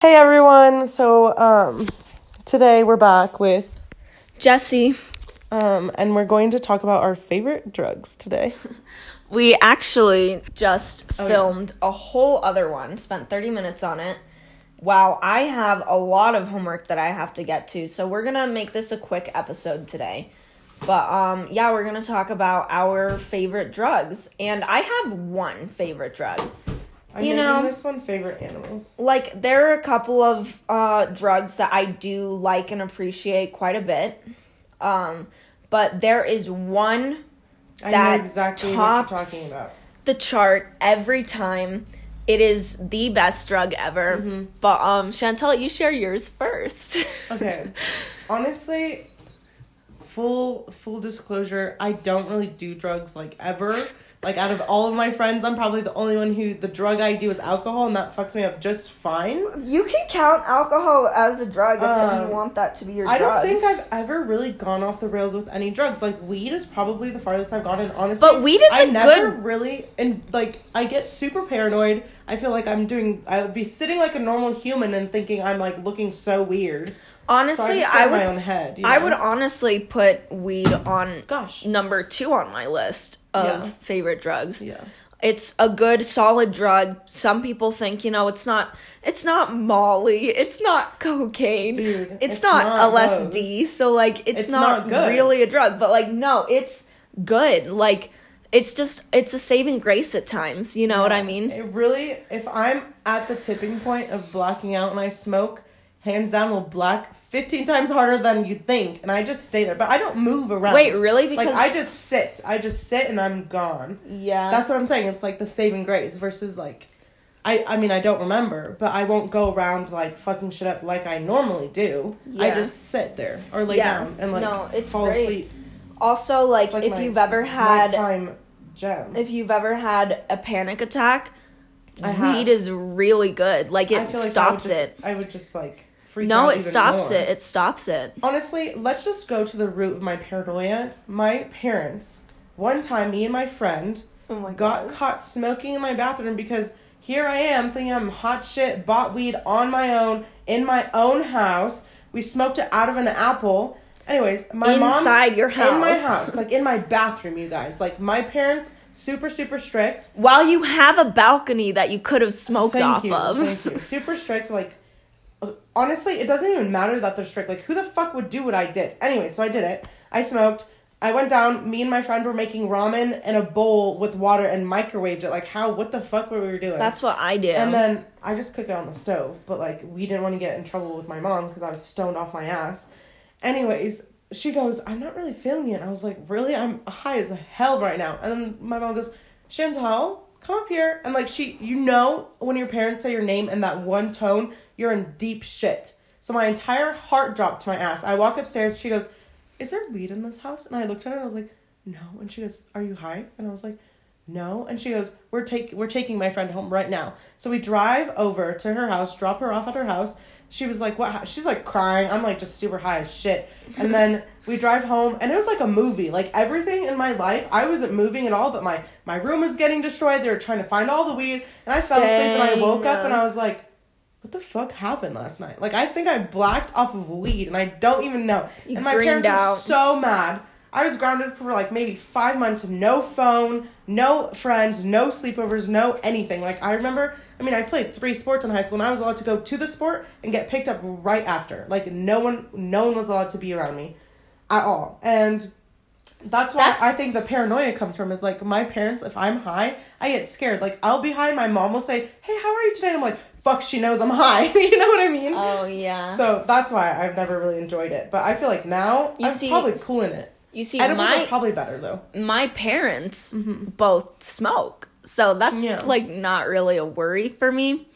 Hey everyone. So um today we're back with Jesse, um and we're going to talk about our favorite drugs today. we actually just Oh, yeah. filmed a whole other one, spent 30 minutes on it. Wow, I have a lot of homework that I have to get to, so we're gonna make this a quick episode today. But um yeah, we're gonna talk about our favorite drugs. And I have one favorite drug. I'm You know- this one favorite animals. Like there are a couple of uh drugs that I do like and appreciate quite a bit. Um but there is one I That know exactly tops- what you're talking about. the chart every time. It is the best drug ever. Mm-hmm. But um Chantel, you share yours first. Okay. Honestly, full full disclosure, I don't really do drugs like ever. Like out of all of my friends, I'm probably the only one who the drug I do is alcohol and that fucks me up just fine. you can count alcohol as a drug if Um, you want that to be your I drug. don't think I've ever really gone off the rails with any drugs. Like weed is probably the farthest I've gone, and honestly, But weed is I never good- really and like I get super paranoid. I feel like I'm doing. I would be sitting like a normal human and thinking I'm like looking so weird. So I honestly, I, would my own head. you I would honestly put weed on Gosh. number 2 on my list of Yeah. favorite drugs. Yeah. It's a good solid drug. Some people think, you know, it's not it's not Molly, it's not cocaine. Dude, it's, it's not, not LSD. So like it's, It's not not, really a drug, but like no, it's good. Like it's just it's a saving grace at times, you know what I mean? It really, if I'm at the tipping point of blacking out and I smoke, hands down will black 15 times harder than you'd think. And I just stay there. But I don't move around. Wait, really? Like, Because I just sit. I just sit and I'm gone. yeah. That's what I'm saying. It's like the saving grace versus like. I, I mean I don't remember, but I won't go around like fucking shit up like I normally do. yeah. I just sit there or lay Yeah. down and like No, it's fall great. asleep. also like, like if my you've ever had nighttime gem. if you've ever had a panic attack, I have. weed is really good. Like it like I stops just- it. I would just like freak No, out it even stops more. it. It stops it. Honestly, let's just go to the root of my paranoia. My parents, one time, me and my friend Oh my got caught smoking in my bathroom because here I am thinking I'm hot shit, bought weed on my own in my own house. We smoked it out of an apple. Anyways, my mom Inside your house. in my house. like in my bathroom, you guys. Like my parents, super super strict. While you have a balcony that you could have smoked Thank off you, of. thank you. Super strict. Like honestly, it doesn't even matter that they're strict. Like who the fuck would do what I did? Anyway, so I did it. I smoked. I went down. Me and my friend were making ramen in a bowl with water and microwaved it. Like how? What the fuck were we doing? That's what I do. And then I just cook it on the stove. But like we didn't want to get in trouble with my mom because I was stoned off my ass. Anyways, she goes, I'm not really feeling it. I was like, really? I'm high as hell right now. And then my mom goes, Chantel, come up here. And like she, you know, when your parents say your name in that one tone, you're in deep shit. So my entire heart dropped to my ass. I walk upstairs. She goes, Is there weed in this house? And I looked at her and I was like, No. And she goes, Are you high? And I was like, No. And she goes, We're take we're taking my friend home right now. So we drive over to her house, drop her off at her house. She was like, "What?" She's like crying. I'm like just super high as shit. And then we drive home, and it was like a movie. Like everything in my life, I wasn't moving at all. But my my room was getting destroyed. They were trying to find all the weed, and I fell asleep. And I woke up, and I was like, "What the fuck happened last night?" Like I think I blacked off of weed, and I don't even know. You and my parents were out. so mad. I was grounded for like maybe five months, no phone, no friends, no sleepovers, no anything. Like I remember, I mean, I played three sports in high school, and I was allowed to go to the sport and get picked up right after. Like no one, no one was allowed to be around me, at all. And that's why That's- I think the paranoia comes from. Is like my parents, if I'm high, I get scared. Like I'll be high, my mom will say, "Hey, how are you today?" And I'm like, "Fuck, she knows I'm high." you know what I mean? oh yeah. So that's why I've never really enjoyed it. But I feel like now You I'm see- probably cool in it. you see, Edibles my are probably better though. my parents mm-hmm. both smoke. So that's Yeah. like not really a worry for me.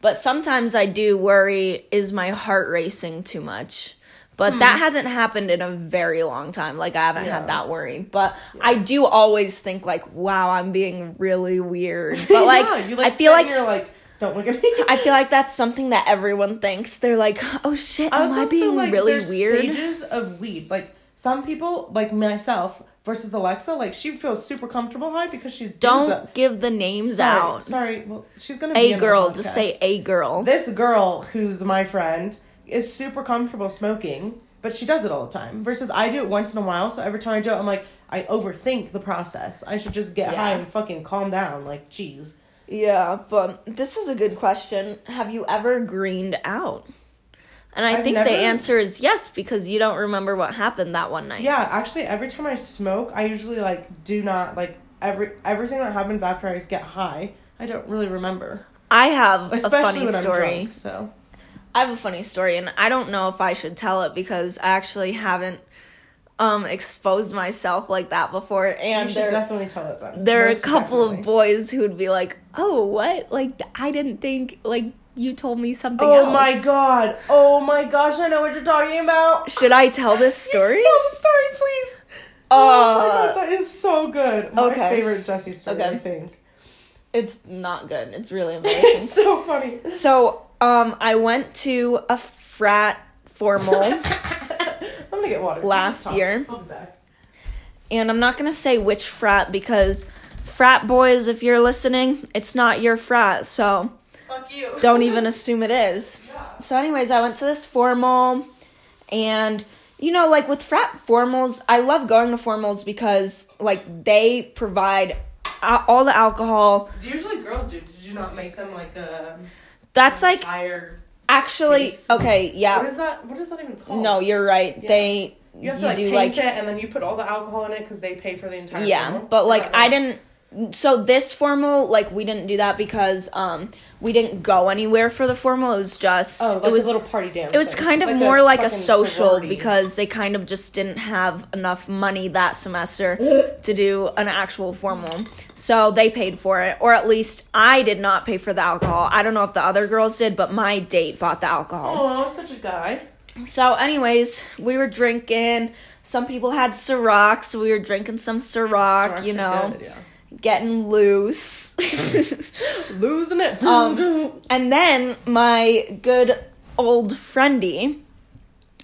But sometimes I do worry is my heart racing too much? But hmm. that hasn't happened in a very long time. Like I haven't Yeah. had that worry. But I do always think like, wow, I'm being really weird. But like, Yeah, you, I feel like you're like, don't look at me. I feel like that's something that everyone thinks. They're like, oh shit, I am also I being feel like really there's weird? stages of weed. Like some people like myself versus Alexa, like she feels super comfortable high because she's Don't give the names sorry, out. Sorry, well she's gonna be A girl, just say a girl. This girl who's my friend is super comfortable smoking, but she does it all the time. Versus I do it once in a while, so every time I do it, I'm like, I overthink the process. I should just get Yeah. high and fucking calm down. Like, jeez. Yeah, but this is a good question. Have you ever greened out? And I I've think the answer is yes because you don't remember what happened that one night. Yeah, actually, every time I smoke, I usually like do not like every everything that happens after I get high. I don't really remember, I have a funny story. Drunk. So I have a funny story, and I don't know if I should tell it because I actually haven't um exposed myself like that before. And there, definitely tell it. Then. there are a Most couple of boys who would be like, "Oh, what? Like I didn't think like you told me something Oh else." my god! Oh my gosh! I know what you're talking about. Should I tell this story? Tell the story, please. oh my Uh, god, that is so good. My okay. favorite Jesse story. Okay. I think it's not good. It's really embarrassing. it's so funny. So, um, I went to a frat formal, gonna get water. Last year. I'll be back. and I'm not gonna say which frat because frat boys, if you're listening, it's not your frat, so Fuck you. don't even assume it is. So, anyways, I went to this formal, and you know, like with frat formals, I love going to formals because like they provide all the alcohol. Usually girls do. Did you not make them like a That's like higher? Actually Case. okay, yeah. What is that? What is that even called? No, you're right. Yeah. They You have to like do paint like it and then you put all the alcohol in it because they pay for the entire. yeah but like i didn't so this formal like we didn't do that because um we didn't go anywhere for the formal it was just Oh, like it was a little party dance. it was kind of Like more like a social sorority. because they kind of just didn't have enough money that semester to do an actual formal so they paid for it or at least i did not pay for the alcohol i don't know if the other girls did but my date bought the alcohol Oh, such a guy. so, anyways, we were drinking. Some people had Ciroc, so we were drinking some Ciroc, Sorry, you know, good, yeah. Getting loose. losing it. um, and then my good old friendy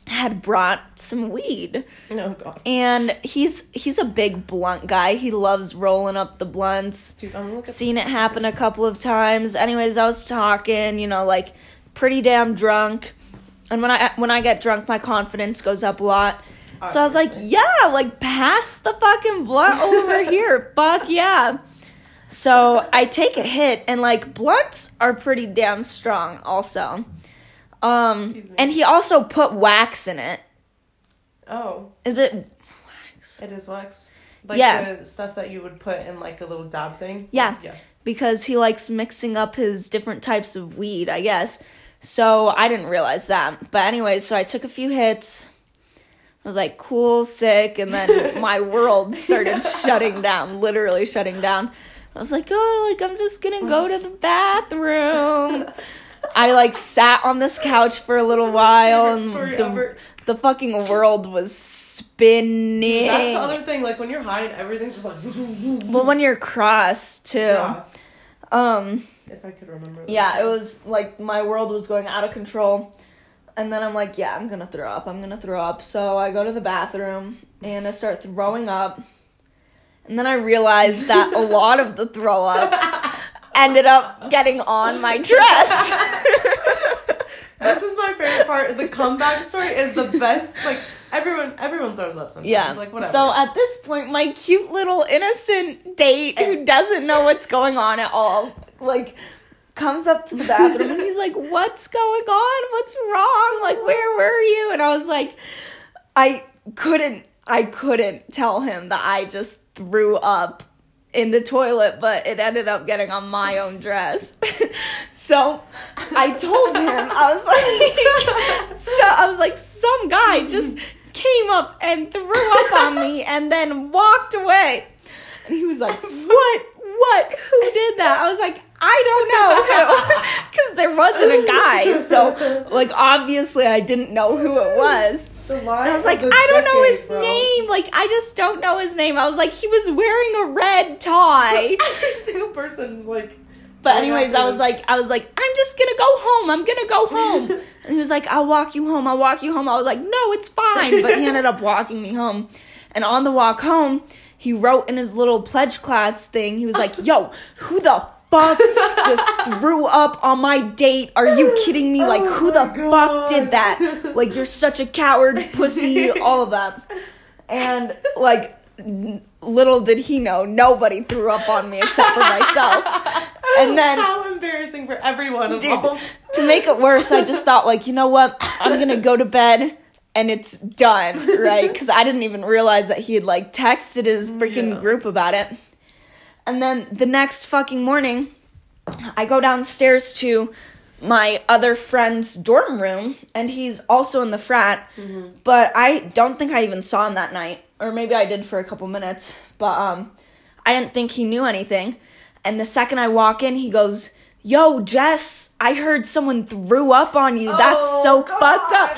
had brought some weed. oh god, And he's he's a big blunt guy. He loves rolling up the blunts. dude, I'm looking. Seen it happen a couple of times. Anyways, I was talking, you know, like pretty damn drunk. And when I when I get drunk, my confidence goes up a lot. So I was like, yeah, like pass the fucking blunt over here. Fuck yeah. So I take a hit and like blunts are pretty damn strong also. Um and he also put wax in it. Oh, Is it wax? it is wax. Like Yeah. the stuff that you would put in like a little dab thing. Yeah. Yes. because he likes mixing up his different types of weed, I guess. So I didn't realize that. But anyways, so I took a few hits. I was like, cool, sick, and then my world started shutting down, literally shutting down. I was like, oh, like I'm just gonna go to the bathroom. I like sat on this couch for a little while, and the, ever. the fucking world was spinning. That's the other thing. Like when you're high and everything's just like. well, when you're crossed too. Yeah. Um. If I could remember. that. yeah, it was like my world was going out of control. And then I'm like, yeah, I'm gonna throw up. I'm gonna throw up. So I go to the bathroom and I start throwing up. And then I realized that a lot of the throw up ended up getting on my dress. This is my favorite part. The comeback story is the best. Like everyone, everyone throws up sometimes. yeah. Like whatever. So at this point, my cute little innocent date who eh. doesn't know what's going on at all, like, comes up to the bathroom and he's like, What's going on? What's wrong? Like, where were you? And I was like, I couldn't, I couldn't tell him that I just threw up in the toilet, but it ended up getting on my own dress. so I told him, I was like, so I was like, some guy just came up and threw up on me and then walked away. And he was like, what? What? Who did that? I was like, I don't know who. Because there wasn't a guy. So, like, obviously, I didn't know who it was. And I was like, I don't know his bro. name. Like, I just don't know his name. I was like, he was wearing a red tie. Every single person's like But anyways, I was like, I was like, I'm just gonna go home. I'm gonna go home. and he was like, I'll walk you home. I'll walk you home. I was like, no, it's fine. But he ended up walking me home. And on the walk home, he wrote in his little pledge class thing. He was like, Yo, who the fuck just threw up on my date? Are you kidding me? Like, Oh who the my fuck did that? Like, you're such a coward, pussy, all of that. And like, little did he know, nobody threw up on me except for myself. And then how embarrassing for everyone Dude, involved. to make it worse, I just thought, like, you know what? I'm gonna go to bed and it's done, right? Because I didn't even realize that he had like texted his freaking Yeah. group about it. And then the next fucking morning, I go downstairs to my other friend's dorm room, and he's also in the frat. But I don't think I even saw him that night, or maybe I did for a couple minutes. But um, I didn't think he knew anything. And the second I walk in, he goes, "Yo, Jess, I heard someone threw up on you. That's Oh, so God. fucked up."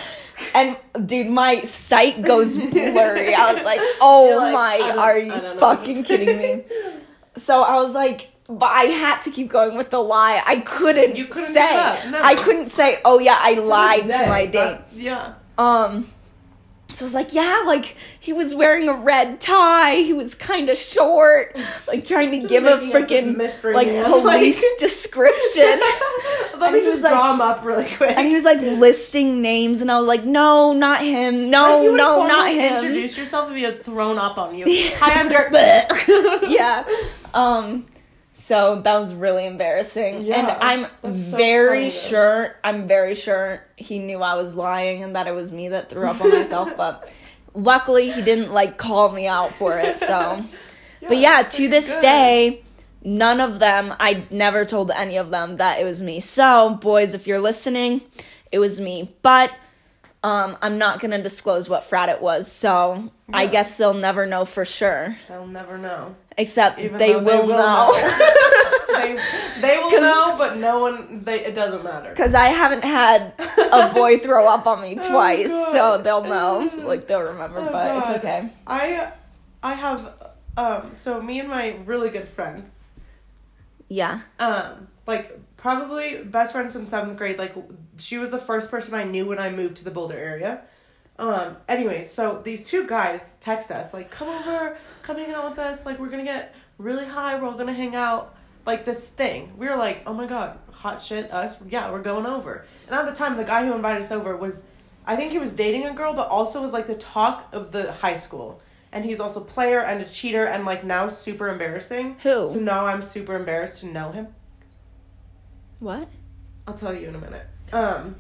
And dude, my sight goes blurry. I was like, "Oh like, my, are you fucking kidding me?" So I was like, but I had to keep going with the lie. I couldn't, You couldn't say. no. I couldn't say, "Oh yeah, I To lied to my date." that- yeah. Um, so I was like, yeah, like he was wearing a red tie. He was kind of short, like trying to give a making up this freaking like man, police like- description. Let me just like- draw him up really quick. and he was like listing names, and I was like, no, not him. No, Like, no, not him. Introduce yourself if he had thrown up on you. Hi, I'm Dirk. yeah. Um so that was really embarrassing. Yeah, and I'm so very sure I'm very sure he knew I was lying and that it was me that threw up on myself, but luckily he didn't like call me out for it. So But yeah, to this good. day none of them I never told any of them that it was me. So, boys, if you're listening, it was me. But um, I'm not gonna disclose what frat it was, so I guess they'll never know for sure. they'll never know. Except Even they will, know. they, they will know, but no one. They it doesn't matter. Because I haven't had a boy throw up on me Oh, twice, God. so they'll know. Like they'll remember, Oh, but God. it's okay. I I have um so me and my really good friend Yeah. um like probably best friends in seventh grade like she was the first person i knew when i moved to the boulder area. Um anyways so these two guys text us like come over come hang out with us like we're gonna get really high we're all gonna hang out like this thing. We were like oh my god hot shit us yeah we're going over. And at the time the guy who invited us over was i think he was dating a girl but also was like the talk of the high school. And he's also a player and a cheater and like now super embarrassing. Who? so now i'm super embarrassed to know him What? I'll tell you in a minute. Um,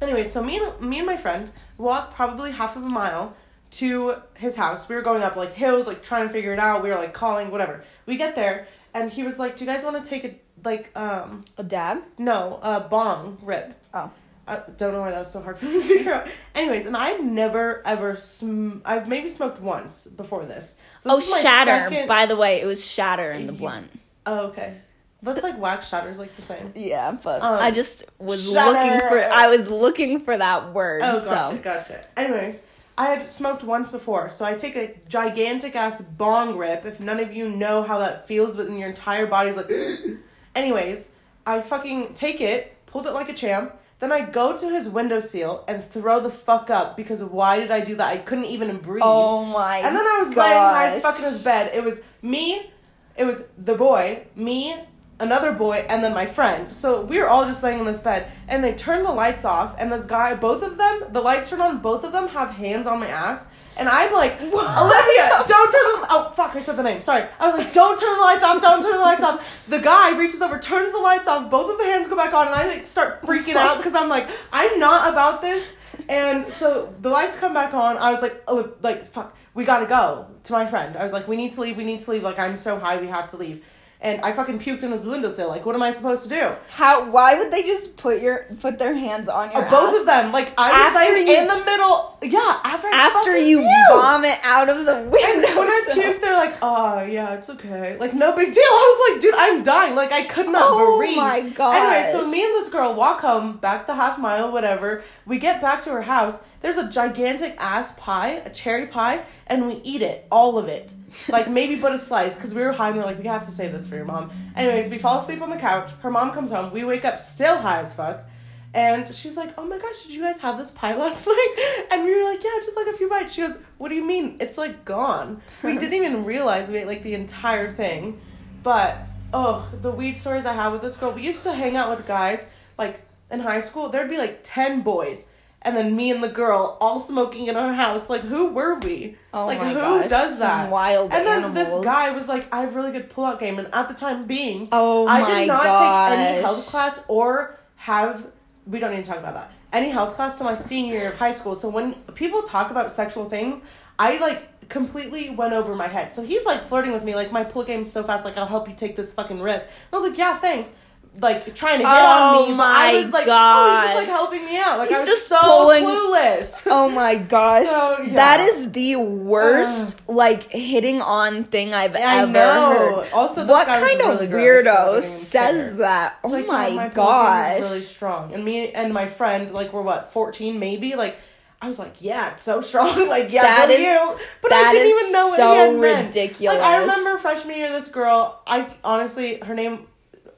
anyway, so me and me and my friend walked probably half of a mile to his house. We were going up like hills, like trying to figure it out. We were like calling, whatever. We get there, and he was like, "Do you guys want to take a like um A dab? no a bong rip?" Oh. I don't know why that was so hard for me to figure out. Anyways, and I've never ever sm- I've maybe smoked once before this. So Oh, this is my shatter. second- By the way, it was shatter in the blunt. oh, okay. That's like wax shatters, like the same. Yeah, but Um, I just was shatter. looking for. I was looking for that word. Oh, so gotcha, gotcha. Anyways, I had smoked once before, so I take a gigantic ass bong rip. If none of you know how that feels, but your entire body's like. Anyways, I fucking take it, pulled it like a champ. Then I go to his window seal and throw the fuck up because why did I do that? I couldn't even breathe. Oh my. And then I was laying high as gosh. fuck in his bed. It was me, it was the boy, me, another boy, and then my friend. So we were all just laying in this bed, and they turned the lights off, and this guy, both of them, the lights turned on, both of them have hands on my ass. And I'm like, Olivia, don't turn the oh fuck, I said the name. Sorry. I was like, don't turn the lights off, don't turn the lights off. The guy reaches over, turns the lights off, both of the hands go back on, and I like start freaking out because I'm like, I'm not about this. And so the lights come back on. I was like, oh, like fuck, we gotta go to my friend. I was like, we need to leave, we need to leave. Like I'm so high, we have to leave. And I fucking puked in his windowsill. Like, what am I supposed to do? How? Why would they just put your put their hands on your Oh, both of them. Like I was After like you- in the middle. Yeah, after after you puked. vomit out of the window. And when I puked, they're like, "Oh yeah, it's okay. Like no big deal." I was like, "Dude, I'm dying. Like I could not Oh breathe." my god. Anyway, so me and this girl walk home, back the half mile, whatever. We get back to her house, There's a gigantic ass pie, a cherry pie, and we eat it, all of it. Like maybe but a slice, because we were high and we are like, we have to save this for your mom. Anyways, we fall asleep on the couch. Her mom comes home. We wake up still high as fuck. And she's like, Oh my gosh, did you guys have this pie last night? And we were like, Yeah, just like a few bites. She goes, What do you mean? It's like gone. We didn't even realize we ate like the entire thing. But oh, the weed stories I have with this girl. We used to hang out with guys like in high school. There'd be like ten boys, and then me and the girl all smoking in our house. Like who were we? Oh like who gosh, does that? wild And then this guy was like, "I have really good pull-out game," and at the time being, Oh I did not take any health class or have. We don't need to talk about that. Any health class till my senior year of high school. So when people talk about sexual things, I like completely went over my head. So he's like flirting with me, like my pull game's so fast, like I'll help you take this fucking rip. And I was like, yeah, thanks. Like trying to hit Oh on me, but I was like, oh, he's just like helping me out. Like He's I was just so clueless. Oh my gosh. So, yeah. That is the worst like hitting on thing I've I ever know. heard. Also, this what kind of I weirdo says that? Oh like, my, yeah, game gosh. really strong. And me and my friend, like, we're what, 14 maybe? Like, I was like, yeah, it's so strong. Like, yeah, That is- you. But I didn't even know what so he had meant. ridiculous. Like, I remember freshman year, this girl, I honestly, her name,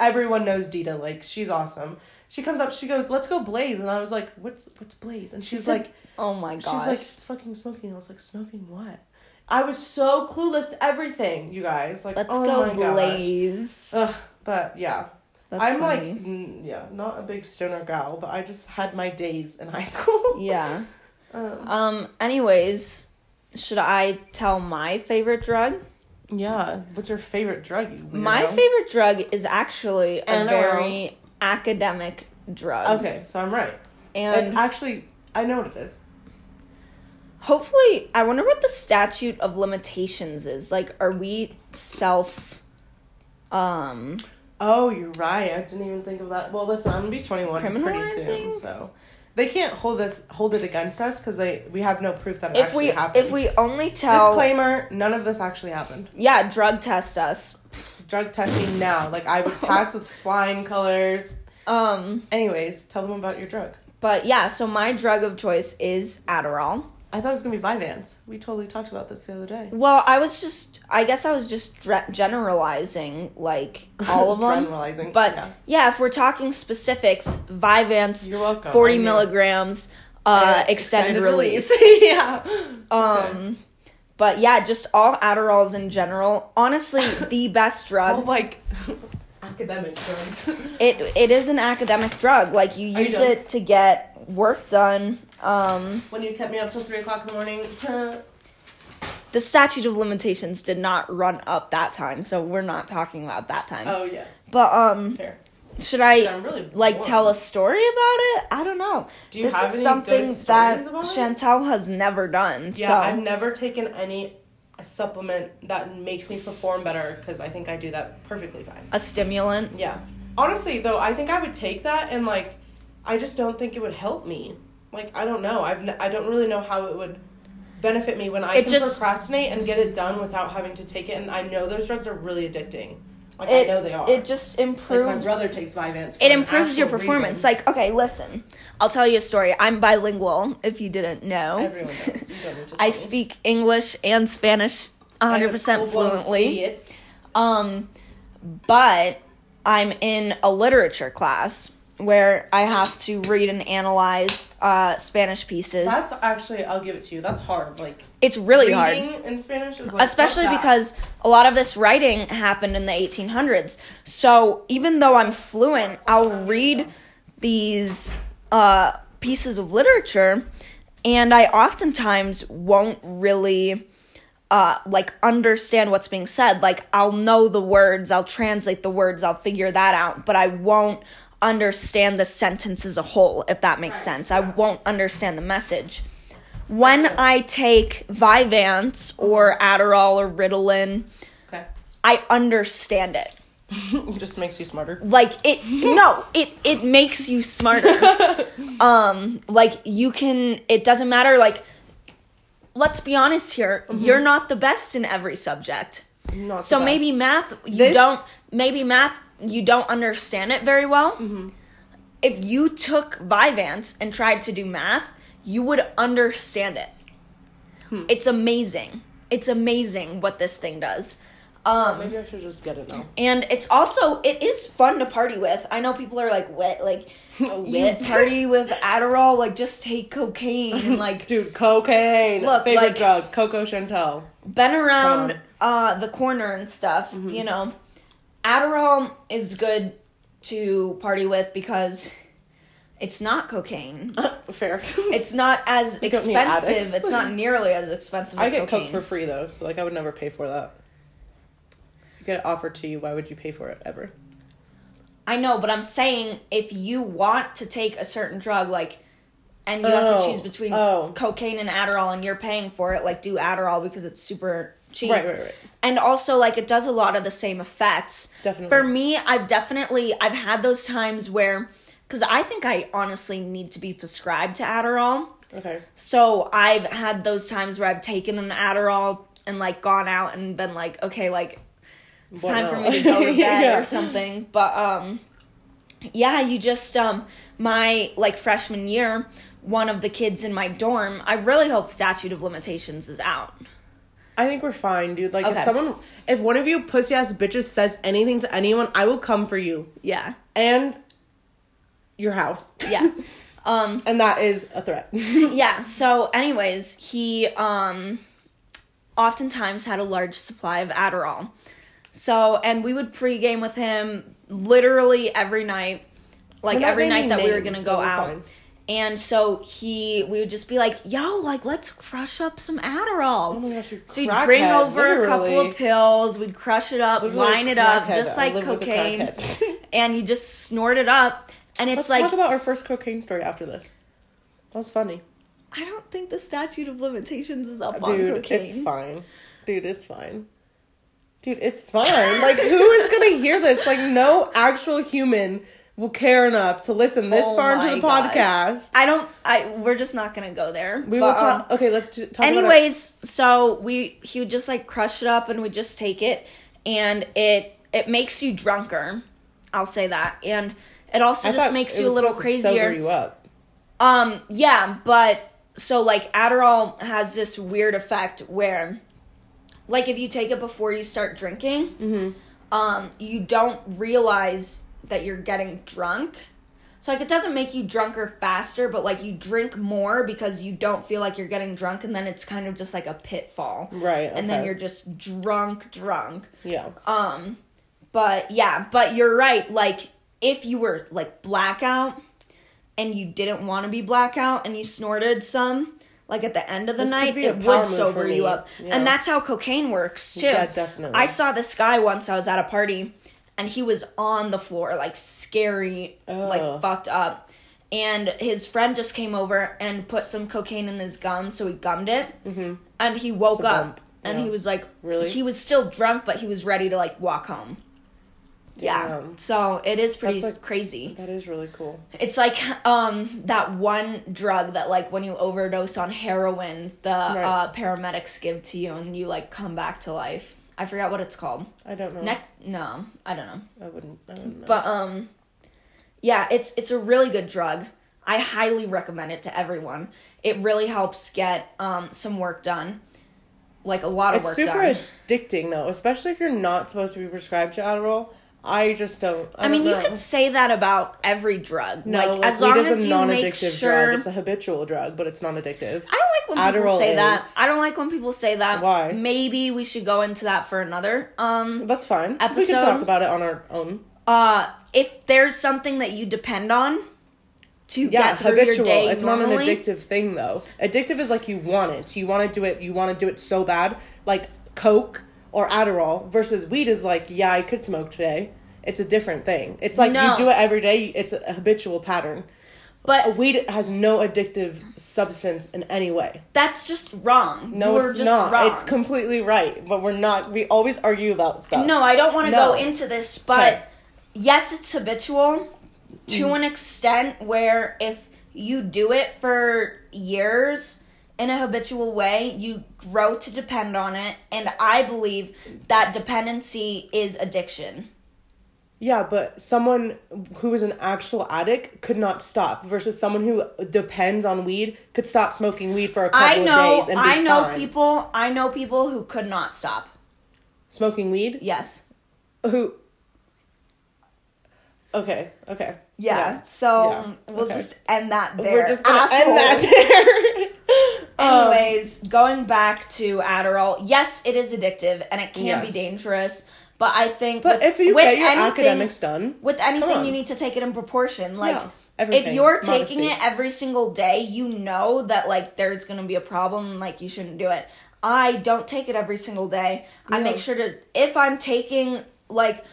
everyone knows Dita. Like, she's awesome. She comes up, she goes, let's go Blaze. And I was like, what's what's Blaze? And she's said, like, Oh my god!" She's like, it's fucking smoking. I was like, smoking what? I was so clueless to everything, you guys. Like, Let's oh go blaze. Ugh, but yeah, That's I'm like, funny. mm, yeah, not a big stoner gal, but I just had my days in high school. Yeah. Um, Um anyways, should I tell my favorite drug? Yeah. What's your favorite drug? You? My favorite drug is actually a NRL. very academic drug. Okay, so I'm right. And it's actually, I know what it is. hopefully, I wonder what the statute of limitations is. Like, are we self, um, Oh, you're right. I didn't even think of that. Well, listen, I'm gonna be 21 pretty soon, so they can't hold this hold it against us because they we have no proof that it if actually we happened. if we only tell, Disclaimer: None of this actually happened. yeah, drug test us. Drug testing now. Like I would pass with flying colors. Um, Anyways, tell them about your drug. but yeah, so my drug of choice is Adderall. I thought it was gonna be Vyvanse. We totally talked about this the other day. Well, I was just, I guess I was just dre- generalizing like all of them. Generalizing, But yeah. yeah. if we're talking specifics, Vyvanse, You're welcome. 40 I milligrams, uh, Uh, extended, release. yeah. Um, but yeah, just all Adderalls in general. Honestly, the best drug. like academic drugs. It it is an academic drug. Like you use it to get work done. Um, when you kept me up till three o'clock in the morning. the statute of limitations did not run up that time, so we're not talking about that time. oh yeah, But um, fair. should I really like bored. tell a story about it? I don't know. Do you this have is something that? Chantel has never done. Yeah, so I've never taken any supplement that makes me perform better because I think I do that perfectly fine. a stimulant. Yeah. Honestly, though, I think I would take that and like, I just don't think it would help me. Like, I don't know. I've n- I don't really know how it would benefit me when I It can just- procrastinate and get it done without having to take it. And I know those drugs are really addicting. Like It, I know they are. It just like improves. my brother takes Vyvanse. it improves your performance. reason. Like, okay, listen, I'll tell you a story. I'm bilingual. If you didn't know, everyone knows. You don't need to I me. speak English and Spanish a 100 percent fluently. Um, but I'm in a literature class where I have to read and analyze uh, Spanish pieces. That's actually, I'll give it to you. That's hard. Like it's really hard. reading in Spanish is like especially because a lot of this writing happened in the 1800s. So even though I'm fluent, I'll read these uh, pieces of literature, and I oftentimes won't really. Uh, like understand what's being said like i'll know the words i'll translate the words i'll figure that out but i won't understand the sentence as a whole if that makes sense i won't understand the message when I take Vyvanse or Adderall or Ritalin, okay, I understand it. it just makes you smarter. Like it no, it it makes you smarter. um like you can it doesn't matter like let's be honest here, you're not the best in every subject. Not So maybe math you This- don't maybe math you don't understand it very well. Mm-hmm. If you took Vyvanse and tried to do math, you would understand it. Hmm. It's amazing. It's amazing what this thing does. Um, Maybe I should just get it now. and it's also it is fun to party with. I know people are like, "What? Like you party with Adderall? Like just take cocaine and like Dude, cocaine. Look, favorite like- drug, Coco Chantel. been around uh the corner and stuff, Mm-hmm. you know. Adderall is good to party with because it's not cocaine. Fair. It's not as We don't need addicts. expensive. It's not nearly as expensive I as get cocaine. coke for free though, so like I would never pay for that. You get it offered to you, why would you pay for it ever? I know, but I'm saying if you want to take a certain drug, like, and you have to Oh, choose between oh. cocaine and Adderall, and you're paying for it, like, do Adderall because it's super cheap. Right, right, right. And also, like, it does a lot of the same effects. Definitely. For me, I've definitely I've had those times where, because I think I honestly need to be prescribed to Adderall. Okay. So I've had those times where I've taken an Adderall and like gone out and been like, okay, like it's time for me to go to bed Yeah. or something. But um yeah, you just um my like freshman year, one of the kids in my dorm, I really hope statute of limitations is out. I think we're fine, dude. Like Okay. if someone if one of you pussy ass bitches says anything to anyone, I will come for you. Yeah. And your house. Yeah. um And that is a threat. yeah, so anyways, he um oftentimes had a large supply of Adderall. So, and we would pregame with him literally every night, like every night that we were gonna go we're out. fine. And so he, we would just be like, "Yo, like let's crush up some Adderall." Oh my gosh, so we'd bring crackhead, over a couple of pills, we'd crush it up, Literally line it up, just like live with a cocaine, and you just snort it up. And it's Let's like talk about our first cocaine story after this. That was funny. I don't think the statute of limitations is up on cocaine. it's fine. Dude, it's fine. Dude, it's fine. like, who is gonna hear this? Like, no actual human will care enough to listen this Oh far into the gosh. podcast. I don't. I we're just not gonna go there. We But, will talk. um, okay, let's t- talk. anyways, so we he would just like crush it up and we just take it, and it it makes you drunker. I'll say that, and it also I just makes you a little supposed to sober crazier. you up. Um, yeah, but so like Adderall has this weird effect where, like, if you take it before you start drinking, Mm-hmm. um, you don't realize that you're getting drunk. So like, it doesn't make you drunker faster, but like you drink more because you don't feel like you're getting drunk, and then it's kind of just like a pitfall, Right, And then you're just drunk, drunk. Yeah. Um, but yeah, but you're right. Like, if you were like blackout and you didn't want to be blackout and you snorted some, like at the end of the This night, it would sober you up. Yeah. And that's how cocaine works too. Yeah, definitely. I saw this guy once. I was at a party and he was on the floor, like scary, like fucked up. And his friend just came over and put some cocaine in his gum, so he gummed it. Mm-hmm. And he woke up and he was like, Really? He was still drunk, but he was ready to like walk home. Yeah. So it is pretty like, crazy. That is really cool. It's like um that one drug that like when you overdose on heroin, the uh, paramedics give to you and you like come back to life. I forgot what it's called. I don't know. Next, no, I don't know. I wouldn't. I wouldn't know. But um, yeah, it's it's a really good drug. I highly recommend it to everyone. It really helps get um some work done, like a lot of it's work super done. addicting though, especially if you're not supposed to be prescribed to Adderall. I just don't. I, I mean, don't you could say that about every drug. No, like, like, as long is as a you make non-addictive sure. drug. It's a habitual drug, but it's non-addictive. I don't like when people Adderall say that. is. I don't like when people say that. Why? Maybe we should go into that for another. Um, That's fine. Episode. We can talk about it on our own. uh, if there's something that you depend on to Yeah, get through habitual. your day it's normally, not an addictive thing though. Addictive is like you want it. You want to do it. You want to do it so bad, like Coke or Adderall. Versus weed is like, yeah, I could smoke today. It's a different thing. It's like No. you do it every day. It's a habitual pattern. but Weed has no addictive substance in any way. that's just wrong. No, You're it's just not. Wrong. It's completely right. But we're not. We always argue about stuff. No, I don't want to No. go into this, but Okay. yes, it's habitual to Mm. an extent where if you do it for years in a habitual way, you grow to depend on it, and I believe that dependency is addiction. Yeah, but someone who is an actual addict could not stop versus someone who depends on weed could stop smoking weed for a couple I know. of days and be I know fine. people. I know people who could not stop. smoking weed. Yes. Who? Okay. Okay. Yeah. So Yeah, we'll okay. just end that there. We're just gonna Assholes. end that there. Um, Anyways, going back to Adderall, yes, it is addictive and it can be dangerous. But I think, but with, if you with get your anything, academics done, with anything, you need to take it in proportion. Like, Yeah, if you're taking modesty. it every single day, you know that like there's gonna be a problem. Like, you shouldn't do it. I don't take it every single day. I make sure to if I'm taking like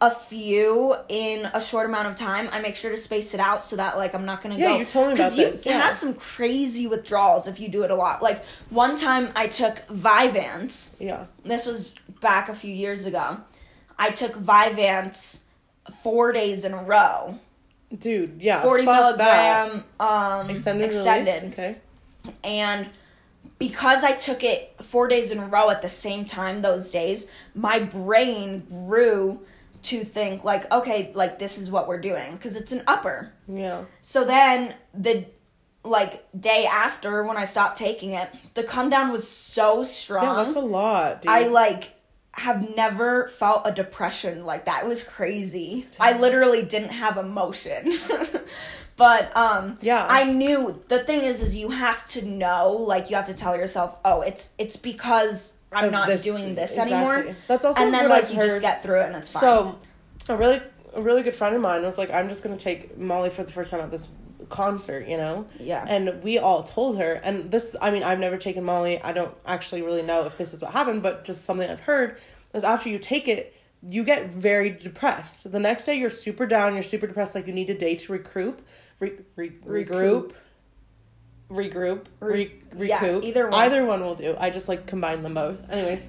a few in a short amount of time, I make sure to space it out so that like I'm not gonna Yeah, go. you told me about you this, can yeah. have some crazy withdrawals if you do it a lot. Like one time I took Vyvanse yeah, this was back a few years ago. I took Vyvanse four days in a row. dude, yeah, 40 fuck that. milligram um, extended, extended. release. Okay. And because I took it four days in a row at the same time those days, my brain grew to think like, okay, like this is what we're doing because it's an upper. Yeah. So then the like day after when I stopped taking it, the come down was so strong. Yeah, that's a lot, dude. I like have never felt a depression like that. It was crazy. I literally didn't have emotion. but um Yeah. I knew the thing is is you have to know, like you have to tell yourself, "Oh, it's it's because I'm not this- doing this exactly. anymore." That's also and then like I've you just get through it and it's fine. So, a really a really good friend of mine was like, "I'm just gonna take Molly for the first time at this concert," you know. Yeah. And we all told her, and this, I mean, I've never taken Molly. I don't actually really know if this is what happened, but just something I've heard is after you take it, you get very depressed. The next day, you're super down. You're super depressed. Like you need a day to recoup, re, re, regroup. Regroup, re, Re- yeah, recoup. either one. Either one will do. I just like combine them both. Anyways,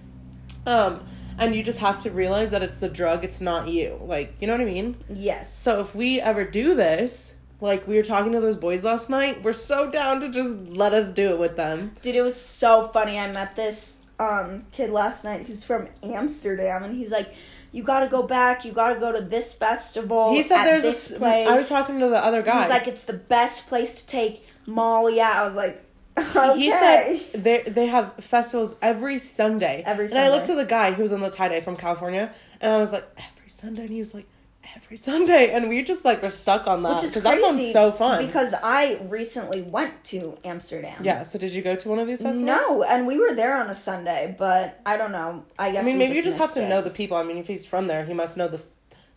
um, and you just have to realize that it's the drug. It's not you. Like you know what I mean. yes. So if we ever do this, like we were talking to those boys last night, we're so down to just let us do it with them. Dude, it was so funny. I met this um kid last night who's from Amsterdam, and he's like, "You got to go back. You got to go to this festival." He said there's this a. place. I was talking to the other guy. He's like, "It's the best place to take Molly Yeah, I was like, "Okay." He said they they have festivals every Sunday. Every Sunday. And I looked to the guy who was on the tie dye from California, and I was like, every Sunday, and he was like, every Sunday, and we just like were stuck on that Which is because that sounds so fun. Because I recently went to Amsterdam. yeah. So did you go to one of these festivals? No, and we were there on a Sunday, but I don't know. I guess I mean, maybe you just have to it. know the people. I mean, if he's from there, he must know the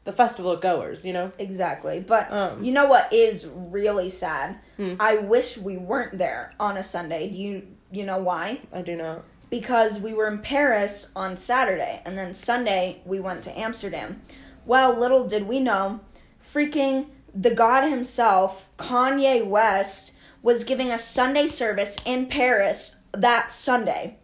the festival goers. You know. Exactly. But Um, Hmm. you know what is really sad? I wish we weren't there on a Sunday. Do you you know why? I do not. Because we were in Paris on Saturday and then Sunday we went to Amsterdam. Well, little did we know, freaking the god himself, Kanye West, was giving a Sunday service in Paris that Sunday.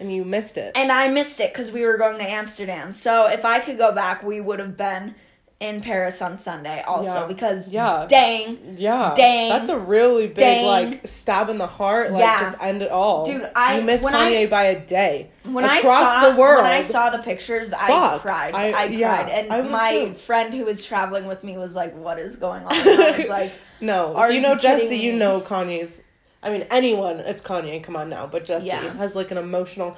And you missed it. And I missed it because we were going to Amsterdam. So if I could go back, we would have been in Paris on Sunday also Yeah. because Yeah. dang Yeah. Dang. That's a really big Dang. like stab in the heart. Like Yeah. just end it all. Dude, I- you missed when Kanye I- by a day. when I saw the world. when I saw the pictures, I Fuck. cried. I- I, cried, and I my too. friend who was traveling with me was like, "What is going on?" And I was like, no, Are if you you know Jesse, you know Kanye's. I mean, anyone, it's Kanye. Come on now, but Jesse Yeah. has like an emotional.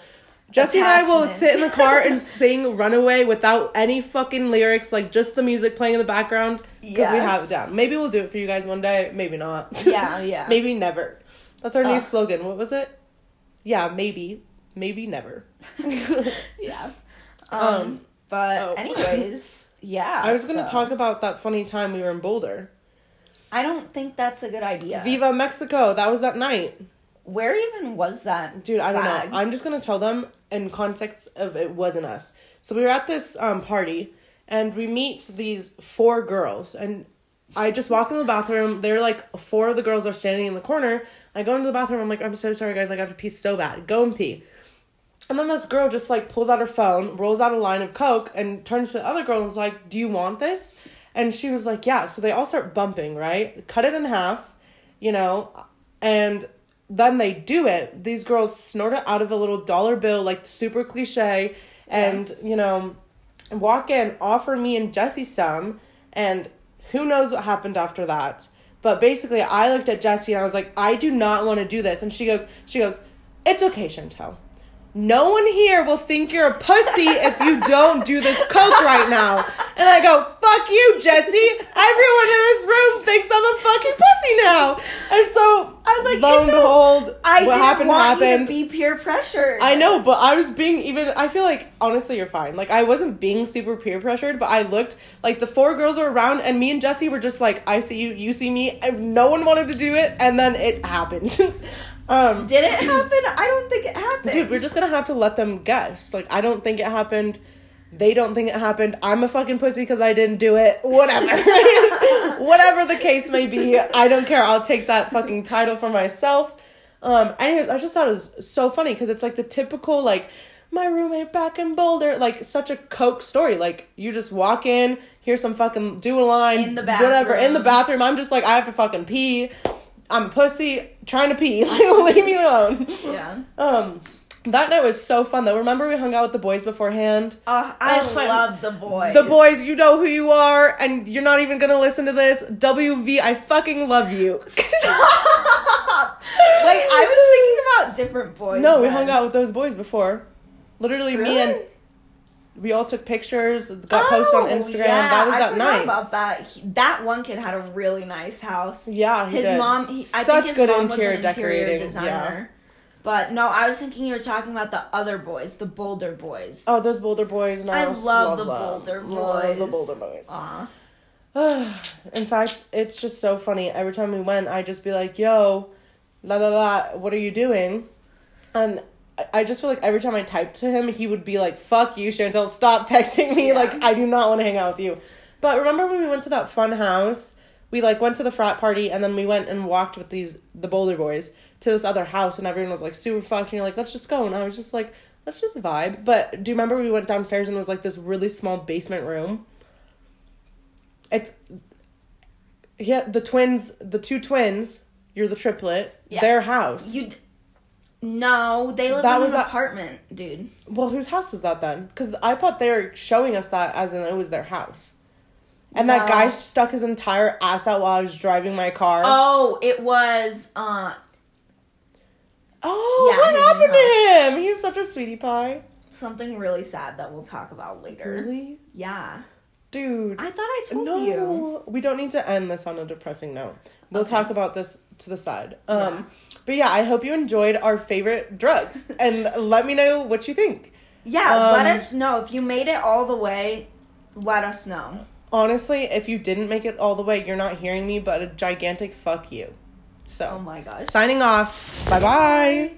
Jesse and I will sit in the car and sing "Runaway" without any fucking lyrics, like just the music playing in the background because we have it down. Maybe we'll do it for you guys one day. Maybe not. Yeah, yeah. maybe never. That's our new slogan. What was it? Yeah, maybe, maybe never. yeah. Um, Um, but oh. anyways, yeah. I was gonna talk about that funny time we were in Boulder. I don't think that's a good idea. Viva Mexico. That was that night. Where even was that, Dude, I don't know. I'm just gonna tell them in context of it wasn't us. So we were at this um, party and we meet these four girls and I just walk into the bathroom. They're like four of the girls are standing in the corner. I go into the bathroom. I'm like, I'm so sorry, guys. Like, I have to pee so bad. Go and pee. And then this girl just like pulls out her phone, rolls out a line of coke, and turns to the other girl and is like, "Do you want this?" And she was like, "Yeah." So they all start bumping, right? Cut it in half, you know, and then they do it. These girls snort it out of a little dollar bill, like super cliche, and you know, walk in, offer me and Jesse some, and who knows what happened after that. But basically, I looked at Jesse and I was like, I do not want to do this. And she goes, she goes, it's okay, Chantel. No one here will think you're a pussy if you don't do this coke right now. And I go, fuck you, Jesse. Everyone in this room thinks I'm a fucking pussy now. And so I was like, lo and behold, I what didn't happened want you happened. to be peer pressured. I know, but I was being even. I feel like honestly, you're fine. Like I wasn't being super peer pressured, but I looked like the four girls were around, and me and Jesse were just like, "I see you, you see me." And no one wanted to do it, and then it happened. um, Did it happen? I don't think it happened. dude, we're just gonna have to let them guess. Like I don't think it happened. They don't think it happened. I'm a fucking pussy because I didn't do it. Whatever. Whatever the case may be, I don't care. I'll take that fucking title for myself. Um, anyways, I just thought it was so funny because it's like the typical like my roommate back in Boulder, like such a coke story. Like you just walk in, hear some fucking do a line, In the bathroom. whatever in the bathroom. bathroom. I'm just like I have to fucking pee. I'm a pussy trying to pee. Like leave me alone. yeah. Um, that night was so fun though. Remember we hung out with the boys beforehand. Uh, I I- love the boys. The boys, you know who you are, and you're not even gonna listen to this. WV, I fucking love you. Stop. Wait, I was thinking about different boys. No, we hung out with those boys before. Literally, me and we all took pictures, got posted on Oh, Instagram. yeah, that was I that night. About that, He- that one kid had a really nice house. yeah, his did. mom, he, I Such think his good mom interior was an interior decorating. designer. But no, I was thinking you were talking about the other boys, the Boulder boys. Oh, those Boulder boys. No, I s- love the them. Boulder Love the boys. Boulder boys. Aw. In fact, it's just so funny. Every time we went, I'd just be like, yo, la la la, what are you doing? And I- just feel like every time I typed to him, he would be like, fuck you, Chantel, stop texting me. Yeah. Like, I do not want to hang out with you. But remember when we went to that fun house? We like went to the frat party and then we went and walked with these the Boulder boys to this other house and everyone was like super fucked and you're like, let's just go. And I was just like, let's just vibe. But do you remember we went downstairs and it was like this really small basement room? It's yeah, the twins, the two twins, you're the triplet, Yeah. their house. You. No, they live That in was an that- apartment, dude. well, whose house was that then? Because I thought they were showing us that as in it was their house. And that guy stuck his entire ass out while I was driving my car. Oh, it was. uh Oh, Yeah, what happened to him? He's such a sweetie pie. something really sad that we'll talk about later. Really? Yeah, Dude. I thought I told no, you. we don't need to end this on a depressing note. We'll Okay. talk about this to the side. Um, Yeah. But yeah, I hope you enjoyed our favorite drugs. and let me know what you think. Yeah, let Um, us know if you made it all the way. Let us know. Honestly, if you didn't make it all the way, you're not hearing me, but a gigantic fuck you. So, Oh my gosh. signing off. Bye bye.